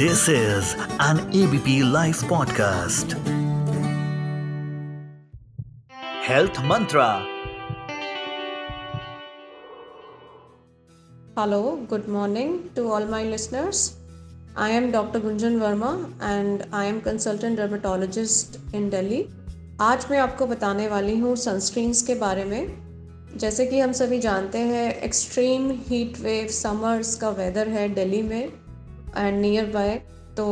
This is an ABP Life podcast. Health Mantra. Hello, good morning to all my listeners. I am Dr. Gunjan Verma and I am consultant dermatologist in Delhi. आज मैं आपको बताने वाली हूँ sunscreens के बारे में जैसे कि हम सभी जानते हैं एक्सट्रीम हीट वेव समर्स का वेदर है दिल्ली में नियर बाय तो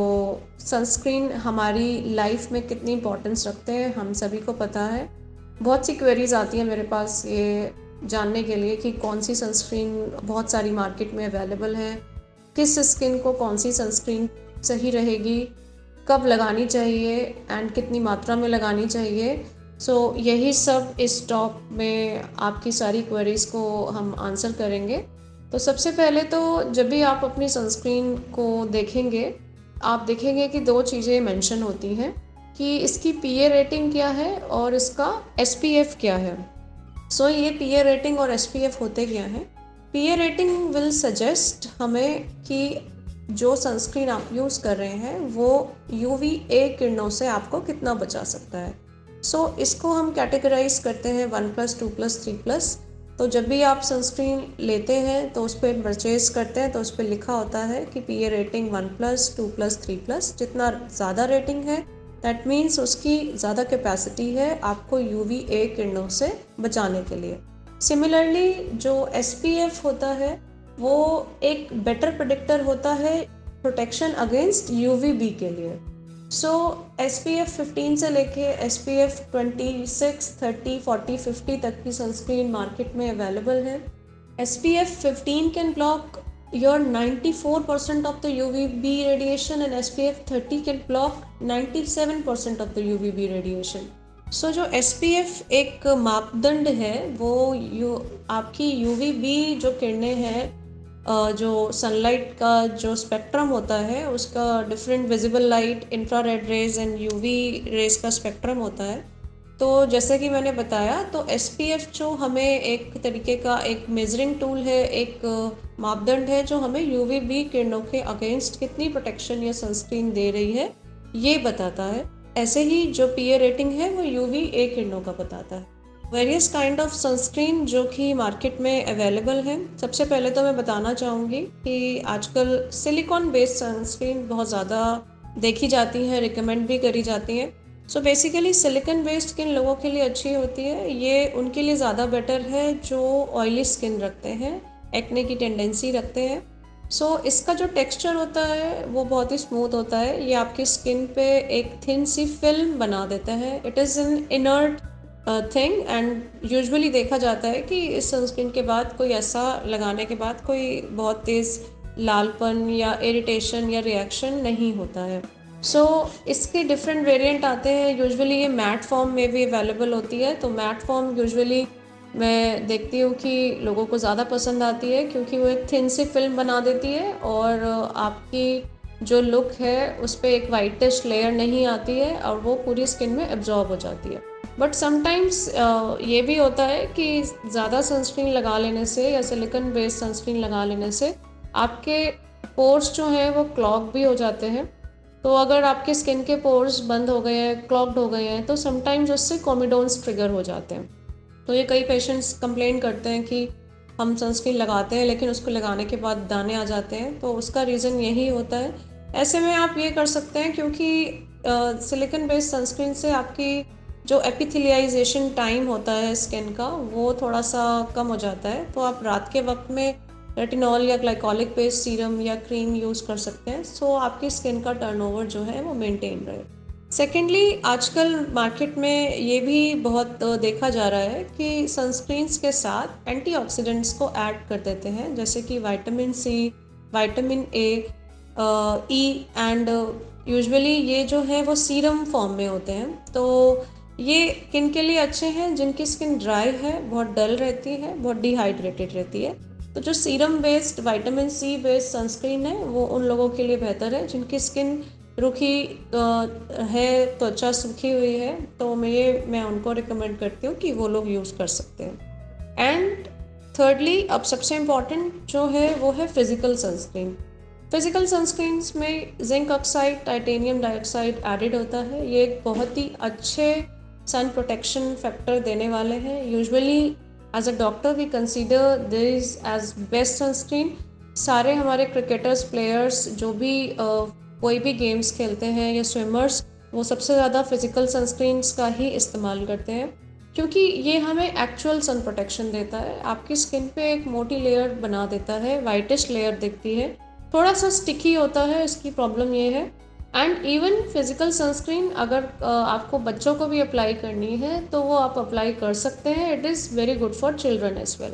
सनस्क्रीन हमारी लाइफ में कितनी इंपॉर्टेंस रखते हैं हम सभी को पता है। बहुत सी क्वेरीज आती हैं मेरे पास ये जानने के लिए कि कौन सी सनस्क्रीन बहुत सारी मार्केट में अवेलेबल है किस स्किन को कौन सी सनस्क्रीन सही रहेगी कब लगानी चाहिए एंड कितनी मात्रा में लगानी चाहिए। सो so, यही सब इस टॉप में आपकी सारी क्वेरीज को हम आंसर करेंगे। तो सबसे पहले तो जब भी आप अपनी सनस्क्रीन को देखेंगे आप देखेंगे कि दो चीज़ें मेंशन होती हैं कि इसकी पीए रेटिंग क्या है और इसका एसपीएफ क्या है। सो so, ये पीए रेटिंग और एसपीएफ होते क्या हैं? पीए रेटिंग विल सजेस्ट हमें कि जो सनस्क्रीन आप यूज़ कर रहे हैं वो यूवी ए किरणों से आपको कितना बचा सकता है। सो so, इसको हम कैटेगराइज करते हैं one plus two plus three plus तो जब भी आप सनस्क्रीन लेते हैं तो उस पर परचेज करते हैं तो उस पर लिखा होता है कि P A rating one plus two plus three plus जितना ज़्यादा रेटिंग है दैट मीन्स उसकी ज़्यादा कैपेसिटी है आपको यू वी ए किरणों से बचाने के लिए। सिमिलरली जो एस पी एफ़ होता है, वो एक बेटर प्रोडिक्टर होता है protection against U V B के लिए। So S P F fifteen से लेके S P F twenty six thirty forty fifty तक की सनस्क्रीन मार्केट में अवेलेबल है। S P F fifteen can block your ninety four percent of the U V B radiation and S P F thirty can block ninety seven percent of the U V B radiation so जो S P F एक मापदंड है, वो you, आपकी you V B जो किरणें हैं जो सनलाइट का जो स्पेक्ट्रम होता है, उसका different visible light infrared rays and UV rays का स्पेक्ट्रम होता है। तो जैसे कि मैंने बताया तो एसपीएफ जो हमें एक तरीके का एक मेजरिंग टूल है, एक मापदंड है, जो हमें यू बी किरणों के अगेंस्ट कितनी प्रोटेक्शन या सनस्क्रीन दे रही है, ये बताता है। ऐसे ही जो पीए रेटिंग है, वो यू वी ए किरणों का बताता है। वेरियस काइंड ऑफ़ सनस्क्रीन जो कि मार्केट में अवेलेबल है। सबसे पहले तो मैं बताना चाहूँगी कि आजकल सिलिकॉन बेस्ड सनस्क्रीन बहुत ज़्यादा देखी जाती हैं रिकमेंड भी करी जाती हैं। So basically silicone based skin लोगों के लिए अच्छी होती है। ये उनके लिए ज़्यादा बेटर है जो ऑयली स्किन रखते हैं एक्ने की टेंडेंसी रखते हैं। सो so, इसका जो टेक्सचर होता है वो बहुत ही स्मूथ होता है। ये आपकी स्किन पे एक थिन सी फ़िल्म बना देता है। It is an inert thing and usually देखा जाता है कि इस सनस्क्रीन के बाद कोई ऐसा लगाने के बाद कोई बहुत तेज़ लालपन या इरिटेशन या रिएक्शन नहीं होता है। सो so, इसके डिफरेंट वेरिएंट आते हैं। यूजुअली ये मैट फॉर्म में भी अवेलेबल होती है। तो मैट फॉर्म यूजुअली मैं देखती हूँ कि लोगों को ज़्यादा पसंद आती है क्योंकि वो एक थिन सी फ़िल्म बना देती है और आपकी जो लुक है उस पर एक वाइटिश लेयर नहीं आती है और वो पूरी स्किन में एब्जॉर्ब हो जाती है। बट समटाइम्स uh, ये भी होता है कि ज़्यादा सनस्क्रीन लगा लेने से या सिलिकन बेस्ड सनस्क्रीन लगा लेने से आपके पोर्स जो हैं वो क्लॉक भी हो जाते हैं। तो अगर आपके स्किन के पोर्स बंद हो गए हैं क्लॉग्ड हो गए हैं तो समटाइम्स उससे कॉमिडोन्स ट्रिगर हो जाते हैं। तो ये कई पेशेंट्स कंप्लेन करते हैं कि हम सनस्क्रीन लगाते हैं लेकिन उसको लगाने के बाद दाने आ जाते हैं। तो उसका रीज़न यही होता है। ऐसे में आप ये कर सकते हैं क्योंकि सिलिकन बेस्ड सनस्क्रीन से आपकी जो एपिथिलियाइजेशन टाइम होता है स्किन का, वो थोड़ा सा कम हो जाता है। तो आप रात के वक्त में रेटिनॉल या ग्लाइकोलिक बेस्ड सीरम या क्रीम यूज़ कर सकते हैं। सो आपकी स्किन का टर्नओवर जो है, वो मेंटेन रहे। सेकेंडली आजकल मार्केट में ये भी बहुत देखा जा रहा है कि सनस्क्रीन्स के साथ एंटीऑक्सीडेंट्स को ऐड कर देते हैं। जैसे कि vitamin C vitamin A E and usually ये जो है, वो सीरम फॉर्म में होते हैं। तो ये किन के लिए अच्छे हैं, जिनकी स्किन ड्राई है, बहुत डल रहती है, बहुत डिहाइड्रेटेड रहती है। तो जो serum based vitamin C based sunscreen है, वो उन लोगों के लिए बेहतर है, जिनकी स्किन रुखी है, त्वचा सूखी हुई है तो मैं ये, मैं उनको रिकमेंड करती हूँ कि वो लोग यूज़ कर सकते हैं। एंड थर्डली अब सबसे इंपॉर्टेंट जो है, वो है फ़िज़िकल सनस्क्रीन फ़िज़िकल सनस्क्रीन में zinc oxide titanium dioxide added होता है। ये एक बहुत ही अच्छे सन प्रोटेक्शन फैक्टर देने वाले हैं। Usually as a doctor we consider this as best sunscreen सारे हमारे क्रिकेटर्स प्लेयर्स जो भी कोई भी गेम्स खेलते हैं या स्विमर्स वो सबसे ज़्यादा फ़िज़िकल सनस्क्रीन्स का ही इस्तेमाल करते हैं। क्योंकि ये हमें एक्चुअल सन प्रोटेक्शन देता है। आपकी स्किन पे एक मोटी लेयर बना देता है वाइटिश लेयर दिखती है। थोड़ा सा स्टिकी होता है, इसकी प्रॉब्लम ये है। एंड इवन फ़िज़िकल सनस्क्रीन अगर आपको बच्चों को भी अप्लाई करनी है तो वो आप अप्लाई कर सकते हैं। It is very good for children as well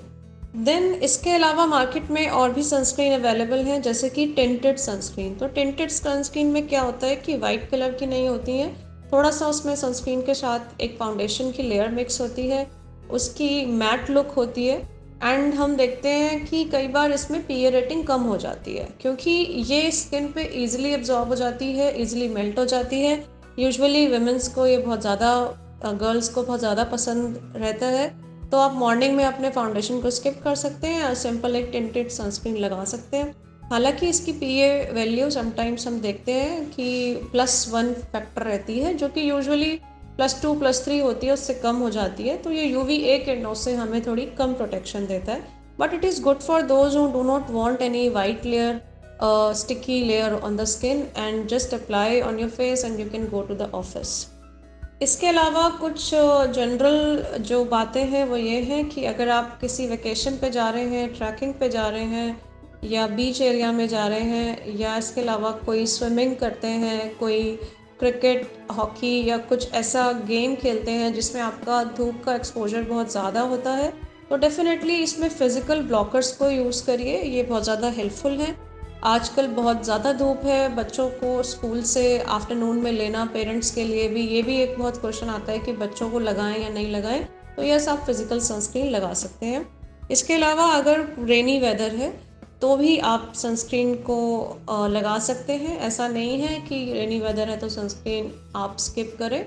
then इसके अलावा मार्केट में और भी सनस्क्रीन अवेलेबल हैं, जैसे कि टेंटेड सनस्क्रीन तो टेंटेड सनस्क्रीन में क्या होता है कि वाइट कलर की नहीं होती हैं। थोड़ा सा उसमें सनस्क्रीन के साथ एक फाउंडेशन की लेयर मिक्स होती है। उसकी मैट लुक होती है। एंड हम देखते हैं कि कई बार इसमें पीए रेटिंग कम हो जाती है, क्योंकि ये स्किन पे इजीली एब्जॉर्ब हो जाती है इजीली मेल्ट हो जाती है। यूजुअली वेमेंस को ये बहुत ज़्यादा गर्ल्स को बहुत ज़्यादा पसंद रहता है। तो आप मॉर्निंग में अपने फाउंडेशन को स्किप कर सकते हैं या सिंपल एक टिंटेड सनस्क्रीन लगा सकते हैं। हालाँकि इसकी पी ए वैल्यू समटाइम्स हम देखते हैं कि प्लस वन फैक्टर रहती है, जो कि usually plus two, plus three होती है, उससे कम हो जाती है। तो ये यू वी ए किरणों से हमें थोड़ी कम प्रोटेक्शन देता है। But it is good for those who do not want any white layer sticky layer on the skin and just apply on your face and you can go to the office इसके अलावा कुछ general जो बातें हैं वो ये हैं कि अगर आप किसी वेकेशन पे जा रहे हैं ट्रैकिंग पे जा रहे हैं या बीच एरिया में जा रहे हैं या इसके अलावा कोई स्विमिंग करते हैं, कोई क्रिकेट, हॉकी या कुछ ऐसा गेम खेलते हैं जिसमें आपका धूप का एक्सपोजर बहुत ज़्यादा होता है तो डेफ़िनेटली इसमें फ़िज़िकल ब्लॉकर्स को यूज़ करिए, ये बहुत ज़्यादा हेल्पफुल है। आजकल बहुत ज़्यादा धूप है, बच्चों को स्कूल से आफ्टरनून में लेना पेरेंट्स के लिए भी, ये भी एक बहुत क्वेश्चन आता है कि बच्चों को लगाएँ या नहीं लगाएँ तो यस आप फ़िज़िकल सनस्क्रीन लगा सकते हैं। इसके अलावा अगर रेनी वेदर है तो भी आप सनस्क्रीन को लगा सकते हैं। ऐसा नहीं है कि रेनी वेदर है तो सनस्क्रीन आप स्किप करें।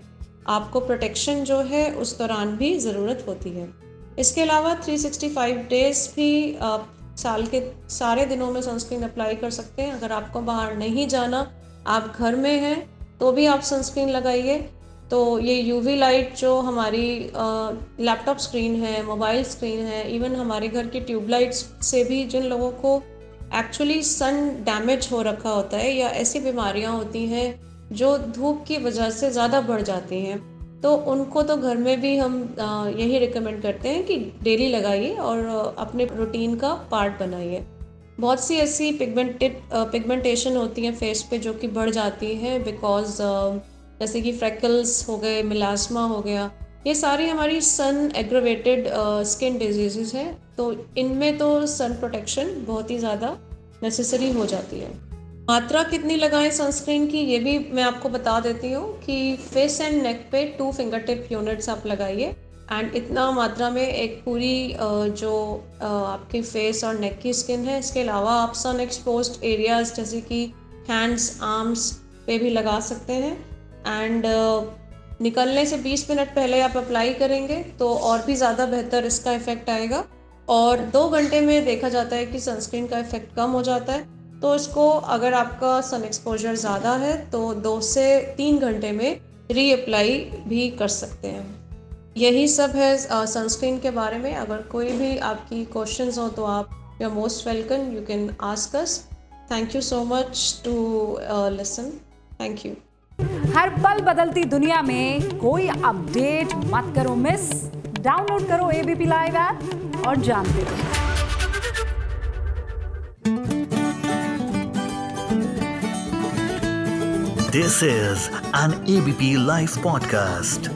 आपको प्रोटेक्शन जो है, उस दौरान भी ज़रूरत होती है। इसके अलावा 365 डेज़ भी आप साल के, सारे दिनों में सनस्क्रीन अप्लाई कर सकते हैं। अगर आपको बाहर नहीं जाना, आप घर में हैं तो भी आप सनस्क्रीन लगाइए। तो ये यूवी लाइट जो हमारी लैपटॉप स्क्रीन है मोबाइल स्क्रीन है इवन हमारे घर की ट्यूबलाइट्स से भी जिन लोगों को एक्चुअली सन डैमेज हो रखा होता है या ऐसी बीमारियाँ होती हैं जो धूप की वजह से ज़्यादा बढ़ जाती हैं तो उनको तो घर में भी हम यही रिकमेंड करते हैं कि डेली लगाइए और अपने रूटीन का पार्ट बनाइए। बहुत सी ऐसी पिगमेंटेड पिगमेंटेशन होती हैं फेस पे जो कि बढ़ जाती हैं बिकॉज़ जैसे कि फ्रैकल्स हो गए मिलास्मा हो गया, ये सारी हमारी सन एग्रोवेटेड स्किन डिज़ीज़ हैं। तो इनमें तो सन प्रोटेक्शन बहुत ही ज़्यादा नेसेसरी हो जाती है। मात्रा कितनी लगाएँ सनस्क्रीन की, ये भी मैं आपको बता देती हूँ कि फेस एंड नेक पे टू फिंगर टिप यूनिट्स आप लगाइए एंड इतना मात्रा में एक पूरी जो आपकी फेस और नेक की स्किन है, इसके अलावा आप सन एक्सपोज एरियाज़ जैसे कि हैंड्स आर्म्स पे भी लगा सकते हैं। एंड निकलने से 20 मिनट पहले आप अप्लाई करेंगे तो और भी ज़्यादा बेहतर इसका इफ़ेक्ट आएगा। और दो घंटे में देखा जाता है कि सनस्क्रीन का इफ़ेक्ट कम हो जाता है। तो इसको अगर आपका सन एक्सपोजर ज़्यादा है तो दो से तीन घंटे में रीअप्लाई भी कर सकते हैं। यही सब है सनस्क्रीन के बारे में। अगर कोई भी आपकी क्वेश्चन हो तो आप you are most welcome you can ask us thank you so much to listen thank you हर पल बदलती दुनिया में कोई अपडेट मत करो मिस डाउनलोड करो एबीपी लाइव ऐप और जानते रहो this is an ABP live podcast.